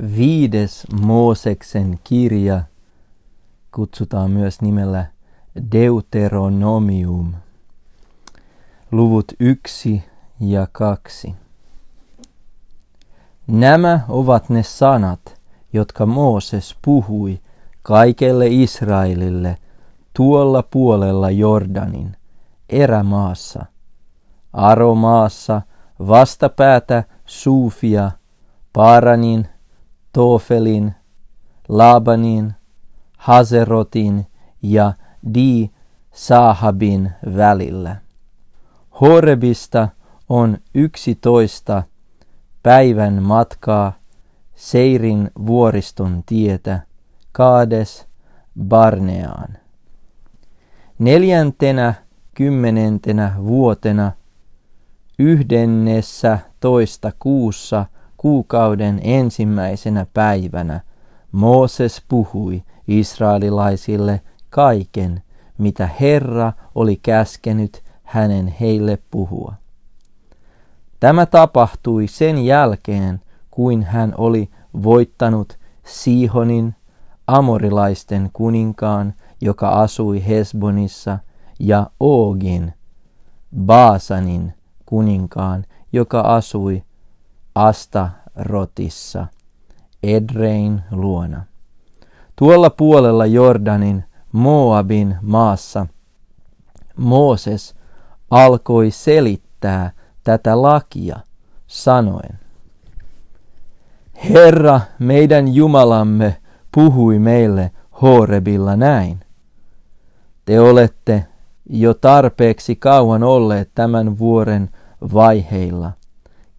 Viides Mooseksen kirja kutsutaan myös nimellä Deuteronomium. Luvut yksi ja kaksi. Nämä ovat ne sanat, jotka Mooses puhui kaikelle Israelille tuolla puolella Jordanin, erämaassa, Aromaassa, vastapäätä Suufia, Paaranin Tofelin, Labanin, Hazerotin ja Di Sahabin välillä. Horebista on yksitoista päivän matkaa Seirin vuoriston tietä Kaades Barneaan. Neljäntenä kymmenentenä vuotena yhdennessä toista kuussa – kuukauden ensimmäisenä päivänä Mooses puhui israelilaisille kaiken, mitä Herra oli käskenyt hänen heille puhua. Tämä tapahtui sen jälkeen, kuin hän oli voittanut Sihonin, amorilaisten kuninkaan, joka asui Hesbonissa, ja Oogin, Baasanin kuninkaan, joka asui Astarotissa, Edrein luona. Tuolla puolella Jordanin Moabin maassa Mooses alkoi selittää tätä lakia sanoen. Herra, meidän Jumalamme, puhui meille Horebilla näin. Te olette jo tarpeeksi kauan olleet tämän vuoren vaiheilla –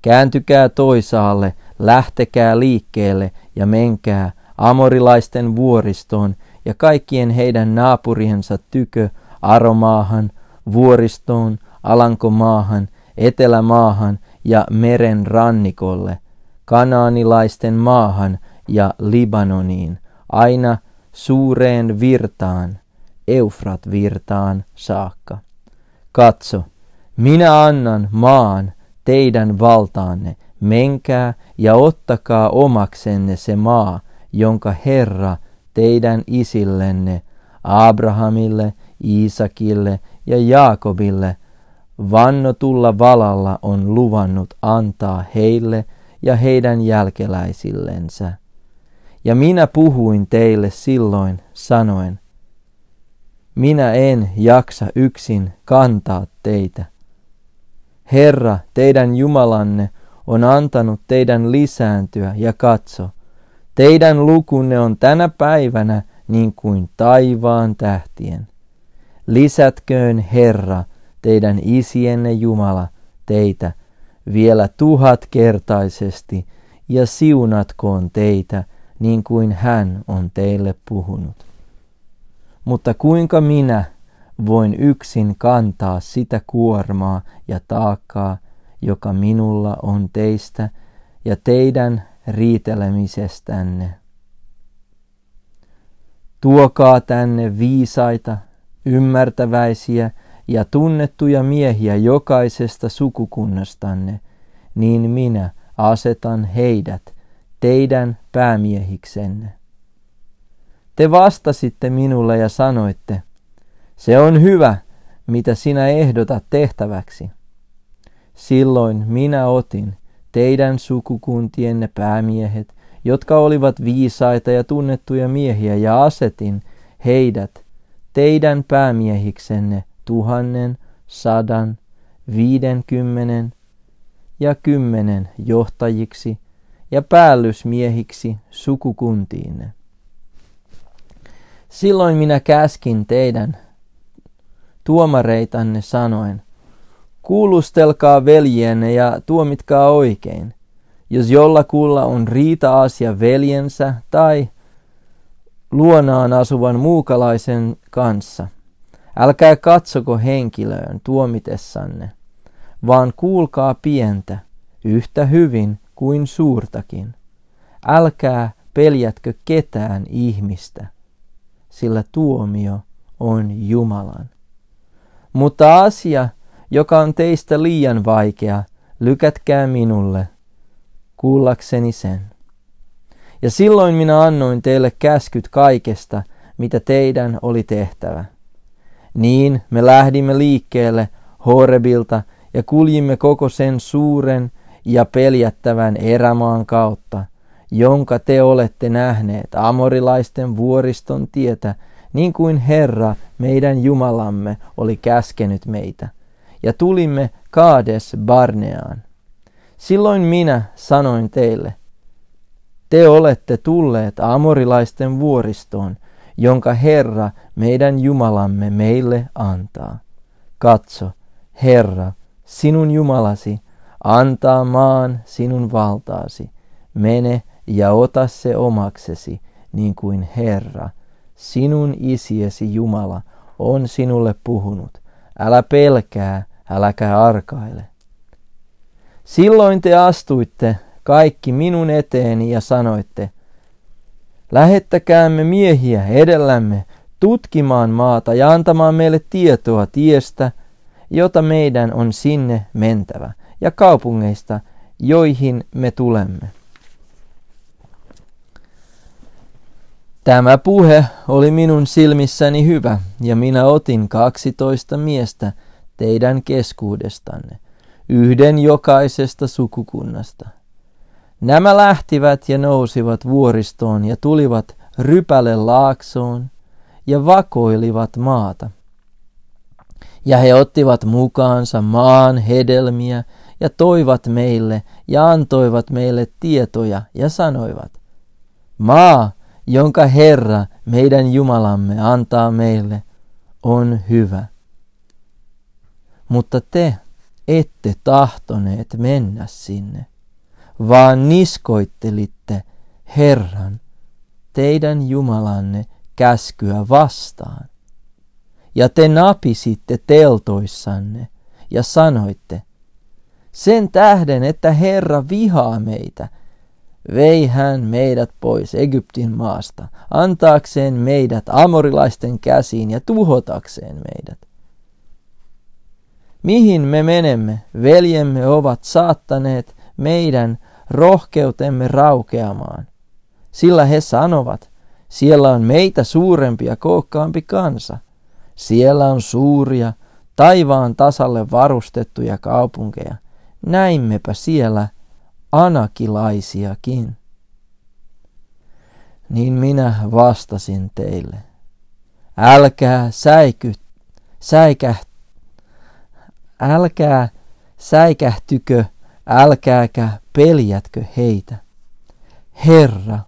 Kääntykää toisaalle, lähtekää liikkeelle ja menkää amorilaisten vuoristoon ja kaikkien heidän naapuriensa tykö Aromaahan, vuoristoon, Alankomaahan, Etelämaahan ja meren rannikolle, kanaanilaisten maahan ja Libanoniin, aina suureen virtaan, Eufrat-virtaan saakka. Katso, minä annan maan, teidän valtaanne, menkää ja ottakaa omaksenne se maa, jonka Herra teidän isillenne, Abrahamille, Iisakille ja Jaakobille, vannotulla valalla on luvannut antaa heille ja heidän jälkeläisillensä. Ja minä puhuin teille silloin sanoen, minä en jaksa yksin kantaa teitä. Herra, teidän Jumalanne, on antanut teidän lisääntyä ja katso, teidän lukunne on tänä päivänä niin kuin taivaan tähtien. Lisätköön Herra, teidän isienne Jumala, teitä vielä tuhatkertaisesti ja siunatkoon teitä niin kuin hän on teille puhunut. Mutta kuinka minä, voin yksin kantaa sitä kuormaa ja taakkaa, joka minulla on teistä ja teidän riitelemisestänne. Tuokaa tänne viisaita, ymmärtäväisiä ja tunnettuja miehiä jokaisesta sukukunnastanne, niin minä asetan heidät teidän päämiehiksenne. Te vastasitte minulle ja sanoitte, se on hyvä, mitä sinä ehdotat tehtäväksi. Silloin minä otin teidän sukukuntienne päämiehet, jotka olivat viisaita ja tunnettuja miehiä, ja asetin heidät teidän päämiehiksenne tuhannen, sadan, viidenkymmenen ja kymmenen johtajiksi ja päällysmiehiksi sukukuntiinne. Silloin minä käskin teidän tuomareitanne sanoen, kuulustelkaa veljienne ja tuomitkaa oikein. Jos jollakulla on riita-asia veljensä tai luonaan asuvan muukalaisen kanssa, älkää katsoko henkilöön tuomitessanne, vaan kuulkaa pientä yhtä hyvin kuin suurtakin. Älkää peljätkö ketään ihmistä, sillä tuomio on Jumalan. Mutta asia, joka on teistä liian vaikea, lykätkää minulle, kuullakseni sen. Ja silloin minä annoin teille käskyt kaikesta, mitä teidän oli tehtävä. Niin me lähdimme liikkeelle Horebilta ja kuljimme koko sen suuren ja peljättävän erämaan kautta, jonka te olette nähneet amorilaisten vuoriston tietä, niin kuin Herra, meidän Jumalamme, oli käskenyt meitä. Ja tulimme Kaades Barneaan. Silloin minä sanoin teille, te olette tulleet amorilaisten vuoristoon, jonka Herra, meidän Jumalamme, meille antaa. Katso, Herra, sinun Jumalasi, antaa maan sinun valtaasi. Mene ja ota se omaksesi, niin kuin Herra, sinun isiesi Jumala, on sinulle puhunut. Älä pelkää, äläkä arkaile. Silloin te astuitte kaikki minun eteeni ja sanoitte, lähettäkäämme miehiä edellämme tutkimaan maata ja antamaan meille tietoa tiestä, jota meidän on sinne mentävä, ja kaupungeista, joihin me tulemme. Tämä puhe oli minun silmissäni hyvä, ja minä otin kaksitoista miestä teidän keskuudestanne, yhden jokaisesta sukukunnasta. Nämä lähtivät ja nousivat vuoristoon ja tulivat rypäle laaksoon ja vakoilivat maata. Ja he ottivat mukaansa maan hedelmiä ja toivat meille ja antoivat meille tietoja ja sanoivat, maa, jonka Herra, meidän Jumalamme, antaa meille, on hyvä. Mutta te ette tahtoneet mennä sinne, vaan niskoittelitte Herran, teidän Jumalanne, käskyä vastaan. Ja te napisitte teltoissanne ja sanoitte, sen tähden, että Herra vihaa meitä, vei hän meidät pois Egyptin maasta, antaakseen meidät amorilaisten käsiin ja tuhotakseen meidät. Mihin me menemme, veljemme ovat saattaneet meidän rohkeutemme raukeamaan. Sillä he sanovat, siellä on meitä suurempi ja kookkaampi kansa. Siellä on suuria, taivaan tasalle varustettuja kaupunkeja. Näimmepä siellä anakilaisiakin. Niin minä vastasin teille. Älkää säiky, säikäht, älkää säikähtykö, älkääkä peljätkö heitä. Herra,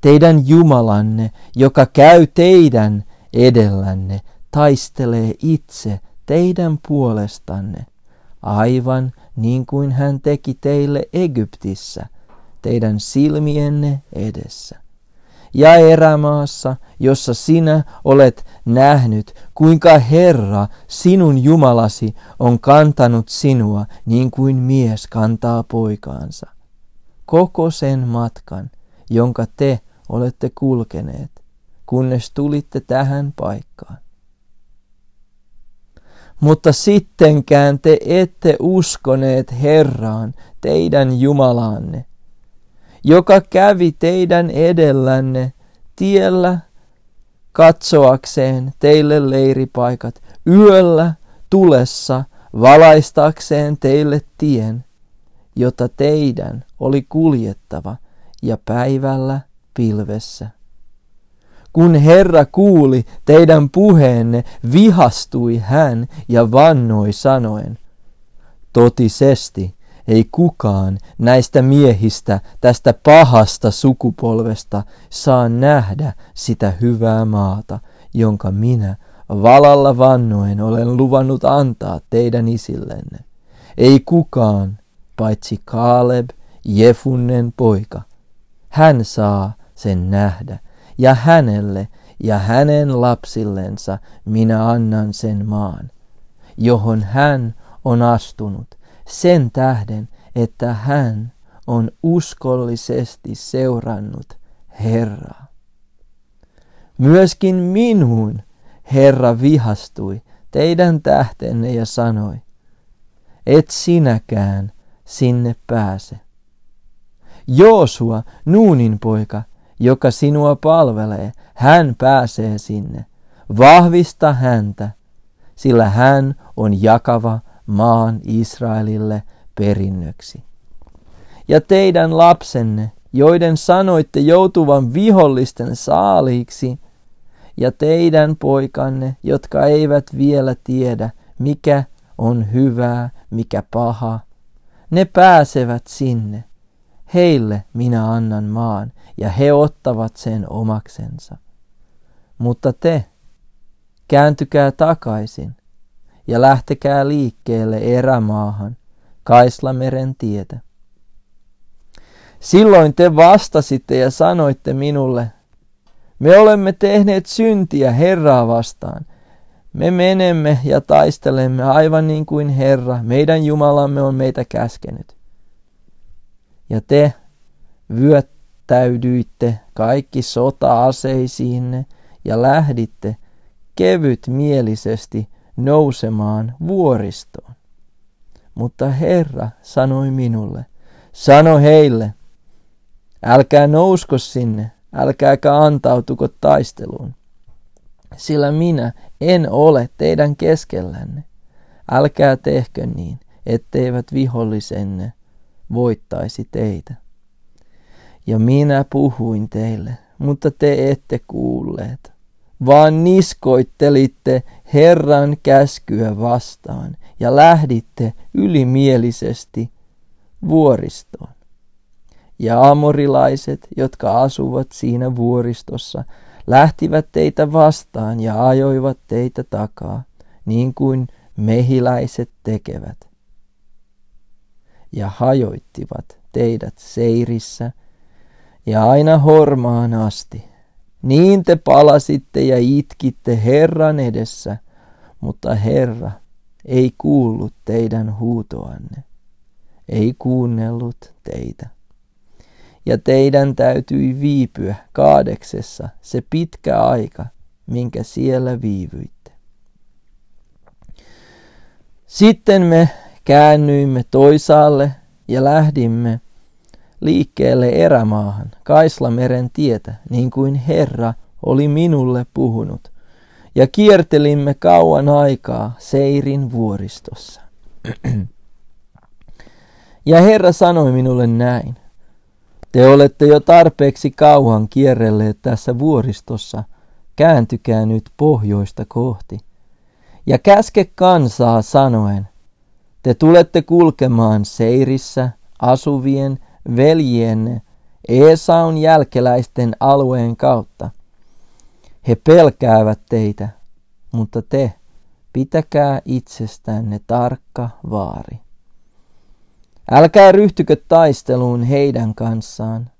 teidän Jumalanne, joka käy teidän edellänne, taistelee itse teidän puolestanne, aivan niin kuin hän teki teille Egyptissä, teidän silmienne edessä. Ja erämaassa, jossa sinä olet nähnyt, kuinka Herra, sinun Jumalasi, on kantanut sinua niin kuin mies kantaa poikaansa. Koko sen matkan, jonka te olette kulkeneet, kunnes tulitte tähän paikkaan. Mutta sittenkään te ette uskoneet Herraan, teidän Jumalaanne, joka kävi teidän edellänne tiellä katsoakseen teille leiripaikat, yöllä tulessa valaistakseen teille tien, jota teidän oli kuljettava, ja päivällä pilvessä. Kun Herra kuuli teidän puheenne, vihastui hän ja vannoi sanoen, totisesti ei kukaan näistä miehistä tästä pahasta sukupolvesta saa nähdä sitä hyvää maata, jonka minä valalla vannoen olen luvannut antaa teidän isillenne. Ei kukaan, paitsi Kaaleb, Jefunnen poika. Hän saa sen nähdä, ja hänelle ja hänen lapsillensa minä annan sen maan, johon hän on astunut, sen tähden, että hän on uskollisesti seurannut Herraa. Myöskin minuun Herra vihastui teidän tähtenne ja sanoi, et sinäkään sinne pääse. Joosua, Nuunin poika, joka sinua palvelee, hän pääsee sinne. Vahvista häntä, sillä hän on jakava maan Israelille perinnöksi. Ja teidän lapsenne, joiden sanoitte joutuvan vihollisten saaliiksi, ja teidän poikanne, jotka eivät vielä tiedä, mikä on hyvää, mikä paha, ne pääsevät sinne. Heille minä annan maan, ja he ottavat sen omaksensa. Mutta te, kääntykää takaisin ja lähtekää liikkeelle erämaahan, Kaislameren tietä. Silloin te vastasitte ja sanoitte minulle, me olemme tehneet syntiä Herraa vastaan. Me menemme ja taistelemme aivan niin kuin Herra, meidän Jumalamme on meitä käskenyt. Ja te vyöttäydyitte kaikki sota-aseisiinne ja lähditte kevyt mielisesti nousemaan vuoristoon. Mutta Herra sanoi minulle, sano heille, älkää nousko sinne, älkääkä antautuko taisteluun, sillä minä en ole teidän keskellänne. Älkää tehkö niin, etteivät vihollisenne voittaisi teitä. Ja minä puhuin teille, mutta te ette kuulleet, vaan niskoittelitte Herran käskyä vastaan ja lähditte ylimielisesti vuoristoon. Ja amorilaiset, jotka asuvat siinä vuoristossa, lähtivät teitä vastaan ja ajoivat teitä takaa, niin kuin mehiläiset tekevät. Ja hajoittivat teidät seirissä ja aina hormaan asti. Niin te palasitte ja itkitte Herran edessä, mutta Herra ei kuullut teidän huutoanne, ei kuunnellut teitä. Ja teidän täytyi viipyä kaadeksessa se pitkä aika, minkä siellä viivyitte. Sitten me käännyimme toisaalle ja lähdimme liikkeelle erämaahan, Kaislameren tietä, niin kuin Herra oli minulle puhunut, ja kiertelimme kauan aikaa Seirin vuoristossa. ja Herra sanoi minulle näin, te olette jo tarpeeksi kauan kierrelleet tässä vuoristossa, kääntykää nyt pohjoista kohti. Ja käske kansaa sanoen, te tulette kulkemaan Seirissä asuvien veljienne Esaun jälkeläisten alueen kautta. He pelkäävät teitä, mutta te pitäkää itsestänne tarkka vaari. Älkää ryhtykö taisteluun heidän kanssaan,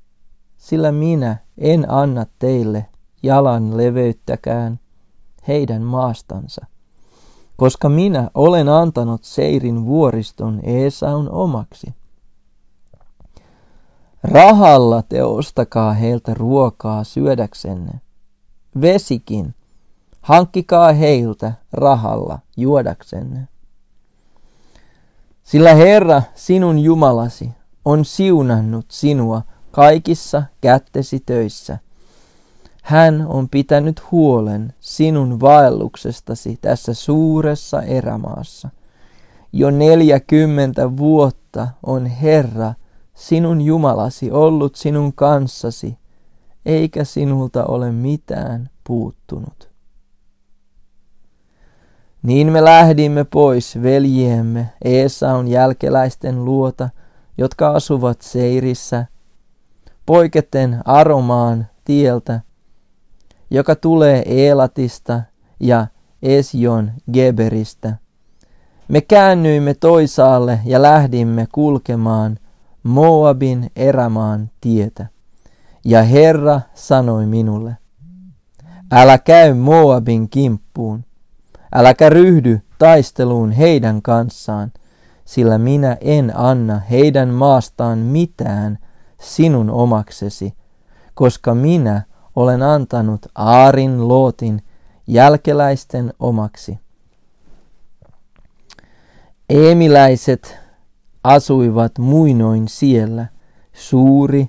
sillä minä en anna teille jalan leveyttäkään heidän maastansa, koska minä olen antanut Seirin vuoriston Esaun omaksi. Rahalla te ostakaa heiltä ruokaa syödäksenne. Vesikin, hankkikaa heiltä rahalla juodaksenne. Sillä Herra, sinun Jumalasi, on siunannut sinua kaikissa kättesi töissä. Hän on pitänyt huolen sinun vaelluksestasi tässä suuressa erämaassa. Jo neljäkymmentä vuotta on Herra sinun Jumalasi ollut sinun kanssasi, eikä sinulta ole mitään puuttunut. Niin me lähdimme pois veljiemme Esaun jälkeläisten luota, jotka asuvat Seirissä, poiketen Aromaan tieltä, joka tulee Eelatista ja Esjon Geberistä. Me käännyimme toisaalle ja lähdimme kulkemaan Moabin erämaan tietä. Ja Herra sanoi minulle, älä käy Moabin kimppuun, äläkä ryhdy taisteluun heidän kanssaan, sillä minä en anna heidän maastaan mitään sinun omaksesi, koska minä olen antanut Aarin Lootin jälkeläisten omaksi. Eemiläiset asuivat muinoin siellä, suuri,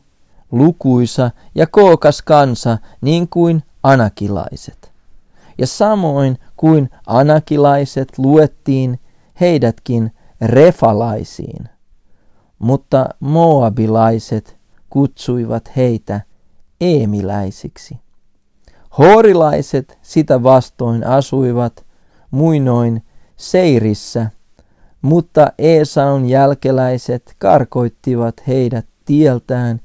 lukuisa ja kookas kansa niin kuin anakilaiset. Ja samoin kuin anakilaiset luettiin heidätkin refalaisiin, mutta moabilaiset kutsuivat heitä eemiläisiksi. Horilaiset sitä vastoin asuivat muinoin Seirissä, mutta Esaun jälkeläiset karkoittivat heidät tieltään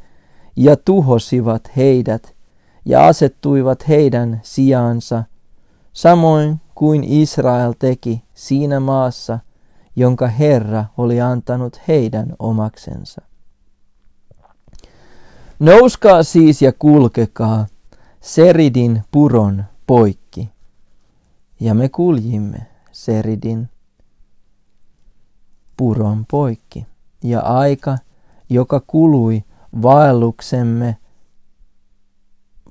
ja tuhosivat heidät ja asettuivat heidän sijaansa, samoin kuin Israel teki siinä maassa, jonka Herra oli antanut heidän omaksensa. Nouskaa siis ja kulkekaa Seridin puron poikki. Ja me kuljimme Seridin puron poikki. Ja aika, joka kului vaelluksemme,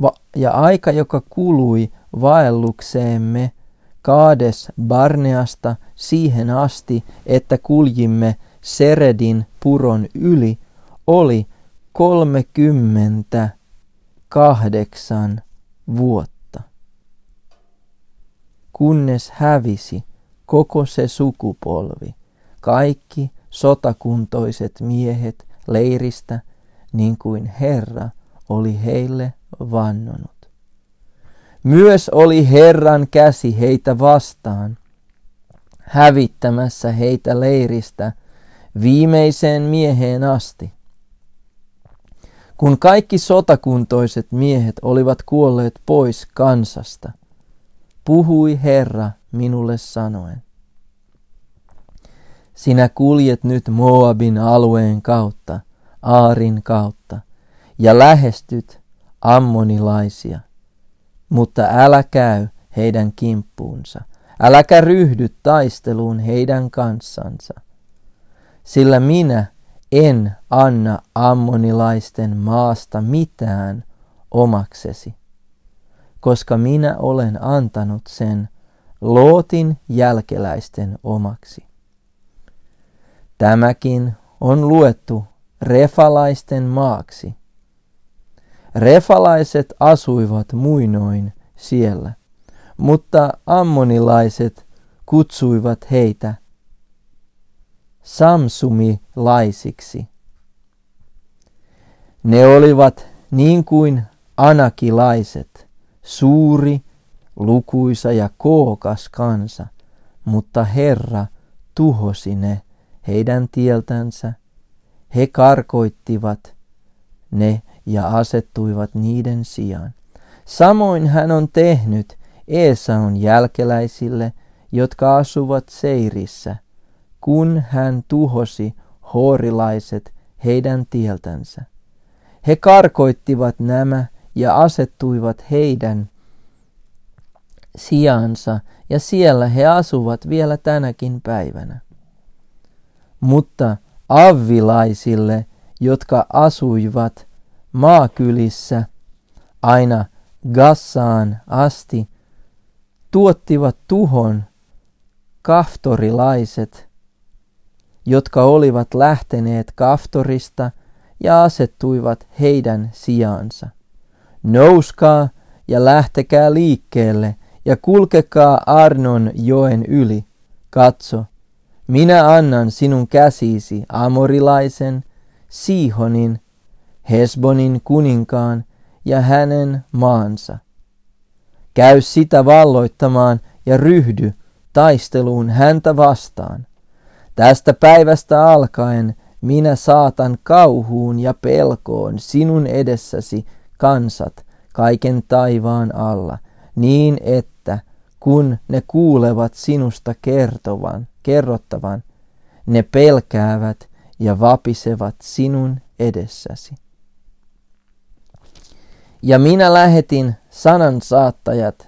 va, ja aika, joka kului vaellukseemme Kaades Barneasta siihen asti, että kuljimme Seredin puron yli, oli kolmekymmentä kahdeksan vuotta, kunnes hävisi koko se sukupolvi, kaikki sotakuntoiset miehet leiristä, niin kuin Herra oli heille vannonut. Myös oli Herran käsi heitä vastaan, hävittämässä heitä leiristä viimeiseen mieheen asti. Kun kaikki sotakuntoiset miehet olivat kuolleet pois kansasta, puhui Herra minulle sanoen. Sinä kuljet nyt Moabin alueen kautta, Aarin kautta, ja lähestyt ammonilaisia, mutta älä käy heidän kimppuunsa, äläkä ryhdy taisteluun heidän kanssansa, sillä minä en anna ammonilaisten maasta mitään omaksesi, koska minä olen antanut sen Lootin jälkeläisten omaksi. Tämäkin on luettu refalaisten maaksi. Refalaiset asuivat muinoin siellä, mutta ammonilaiset kutsuivat heitä samsumilaisiksi. Ne olivat niin kuin anakilaiset, suuri, lukuisa ja kookas kansa, mutta Herra tuhosi ne heidän tieltänsä. He karkoittivat ne ja asettuivat niiden sijaan. Samoin hän on tehnyt Esaun jälkeläisille, jotka asuvat Seirissä, kun hän tuhosi horilaiset heidän tieltänsä. He karkoittivat nämä ja asettuivat heidän sijansa, ja siellä he asuvat vielä tänäkin päivänä. Mutta avvilaisille, jotka asuivat maakylissä aina Gassaan asti, tuottivat tuhon kaftorilaiset, jotka olivat lähteneet Kaftorista ja asettuivat heidän sijaansa. Nouskaa ja lähtekää liikkeelle ja kulkekaa Arnon joen yli. Katso, minä annan sinun käsisi amorilaisen, Sihonin, Hesbonin kuninkaan ja hänen maansa. Käy sitä valloittamaan ja ryhdy taisteluun häntä vastaan. Tästä päivästä alkaen minä saatan kauhuun ja pelkoon sinun edessäsi kansat kaiken taivaan alla, niin että kun ne kuulevat sinusta kertovan, kerrottavan, ne pelkäävät ja vapisevat sinun edessäsi. Ja minä lähetin sanan saattajat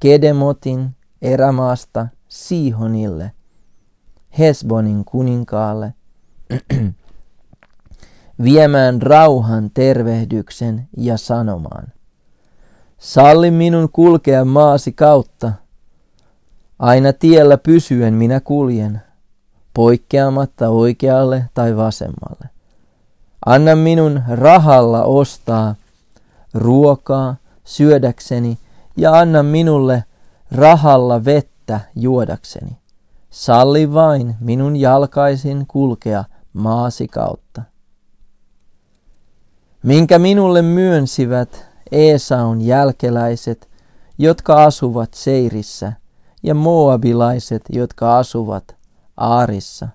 Kedemotin erämaasta Sihonille – Hesbonin kuninkaalle viemään rauhan tervehdyksen ja sanomaan. Salli minun kulkea maasi kautta. Aina tiellä pysyen minä kuljen, poikkeamatta oikealle tai vasemmalle. Anna minun rahalla ostaa ruokaa syödäkseni ja anna minulle rahalla vettä juodakseni. Salli vain minun jalkaisin kulkea maasi kautta. Minkä minulle myönsivät Esaun jälkeläiset, jotka asuvat Seirissä, ja Moabilaiset, jotka asuvat Aarissa,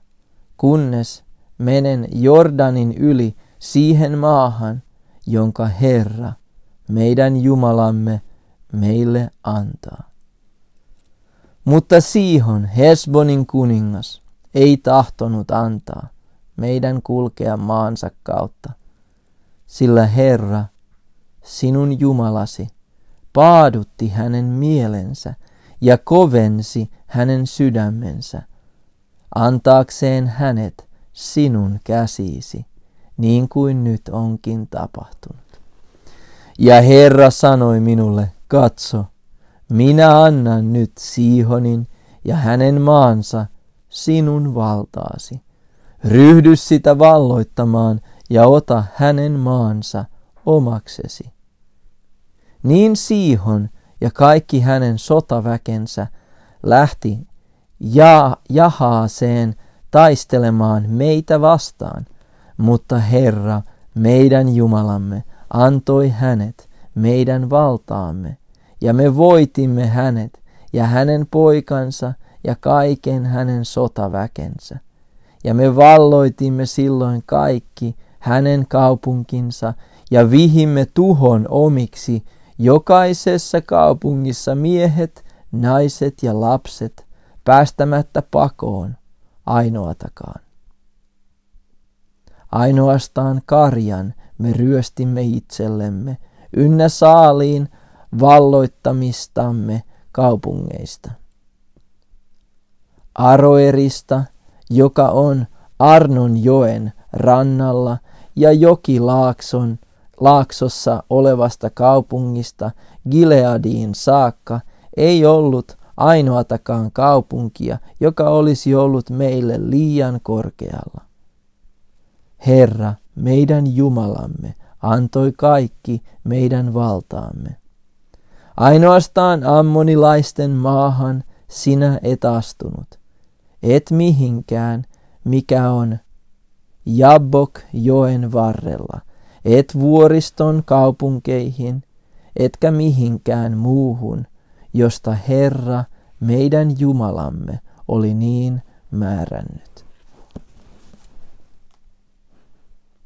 kunnes menen Jordanin yli siihen maahan, jonka Herra, meidän Jumalamme, meille antaa. Mutta Siihon, Hesbonin kuningas, ei tahtonut antaa meidän kulkea maansa kautta, sillä Herra, sinun Jumalasi, paadutti hänen mielensä ja kovensi hänen sydämensä, antaakseen hänet sinun käsisi, niin kuin nyt onkin tapahtunut. Ja Herra sanoi minulle, katso, minä annan nyt Siihonin ja hänen maansa sinun valtaasi. Ryhdy sitä valloittamaan ja ota hänen maansa omaksesi. Niin Siihon ja kaikki hänen sotaväkensä lähti ja Jahaaseen taistelemaan meitä vastaan, mutta Herra, meidän Jumalamme, antoi hänet meidän valtaamme, ja me voitimme hänet ja hänen poikansa ja kaiken hänen sotaväkensä. Ja me valloitimme silloin kaikki hänen kaupunkinsa ja vihimme tuhon omiksi jokaisessa kaupungissa miehet, naiset ja lapset päästämättä pakoon ainoatakaan. Ainoastaan karjan me ryöstimme itsellemme, ynnä saaliin valloittamistamme kaupungeista. Aroerista, joka on Arnon joen rannalla ja Jokilaakson laaksossa olevasta kaupungista Gileadiin saakka, ei ollut ainoatakaan kaupunkia, joka olisi ollut meille liian korkealla. Herra, meidän Jumalamme, antoi kaikki meidän valtaamme. Ainoastaan ammonilaisten maahan sinä et astunut, et mihinkään, mikä on Jabbok joen varrella, et vuoriston kaupunkeihin, etkä mihinkään muuhun, josta Herra, meidän Jumalamme, oli niin määrännyt.